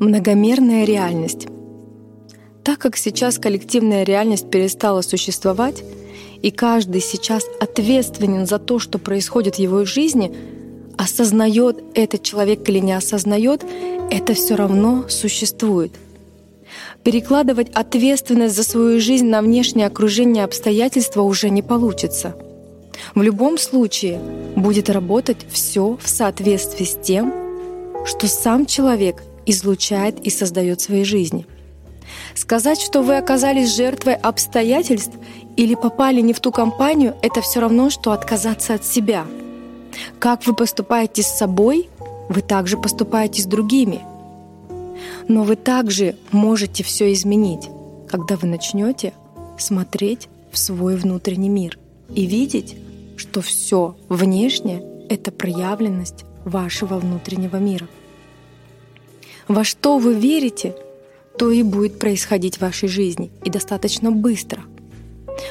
Многомерная реальность. Так как сейчас коллективная реальность перестала существовать, и каждый сейчас ответственен за то, что происходит в его жизни, осознает этот человек или не осознает, это все равно существует. Перекладывать ответственность за свою жизнь на внешнее окружение обстоятельства уже не получится. В любом случае будет работать все в соответствии с тем, что сам человек излучает и создает в своей жизни. Сказать, что вы оказались жертвой обстоятельств или попали не в ту компанию, это все равно, что отказаться от себя. Как вы поступаете с собой, вы также поступаете с другими. Но вы также можете все изменить, когда вы начнете смотреть в свой внутренний мир и видеть, что все внешнее — это проявленность вашего внутреннего мира. Во что вы верите, то и будет происходить в вашей жизни, и достаточно быстро.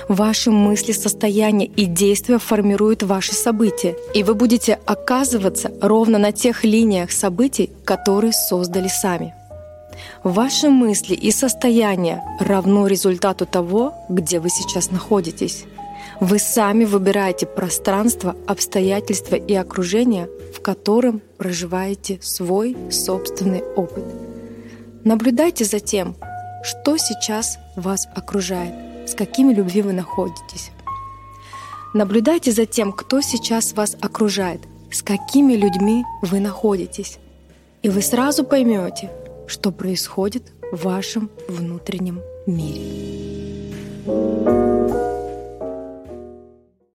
Ваши мысли, состояния и действия формируют ваши события, и вы будете оказываться ровно на тех линиях событий, которые создали сами. Ваши мысли и состояние равно результату того, где вы сейчас находитесь. Вы сами выбираете пространство, обстоятельства и окружение, в котором проживаете свой собственный опыт. Наблюдайте за тем, что сейчас вас окружает, с какими любви вы находитесь. Наблюдайте за тем, кто сейчас вас окружает, с какими людьми вы находитесь. И вы сразу поймете, что происходит в вашем внутреннем мире.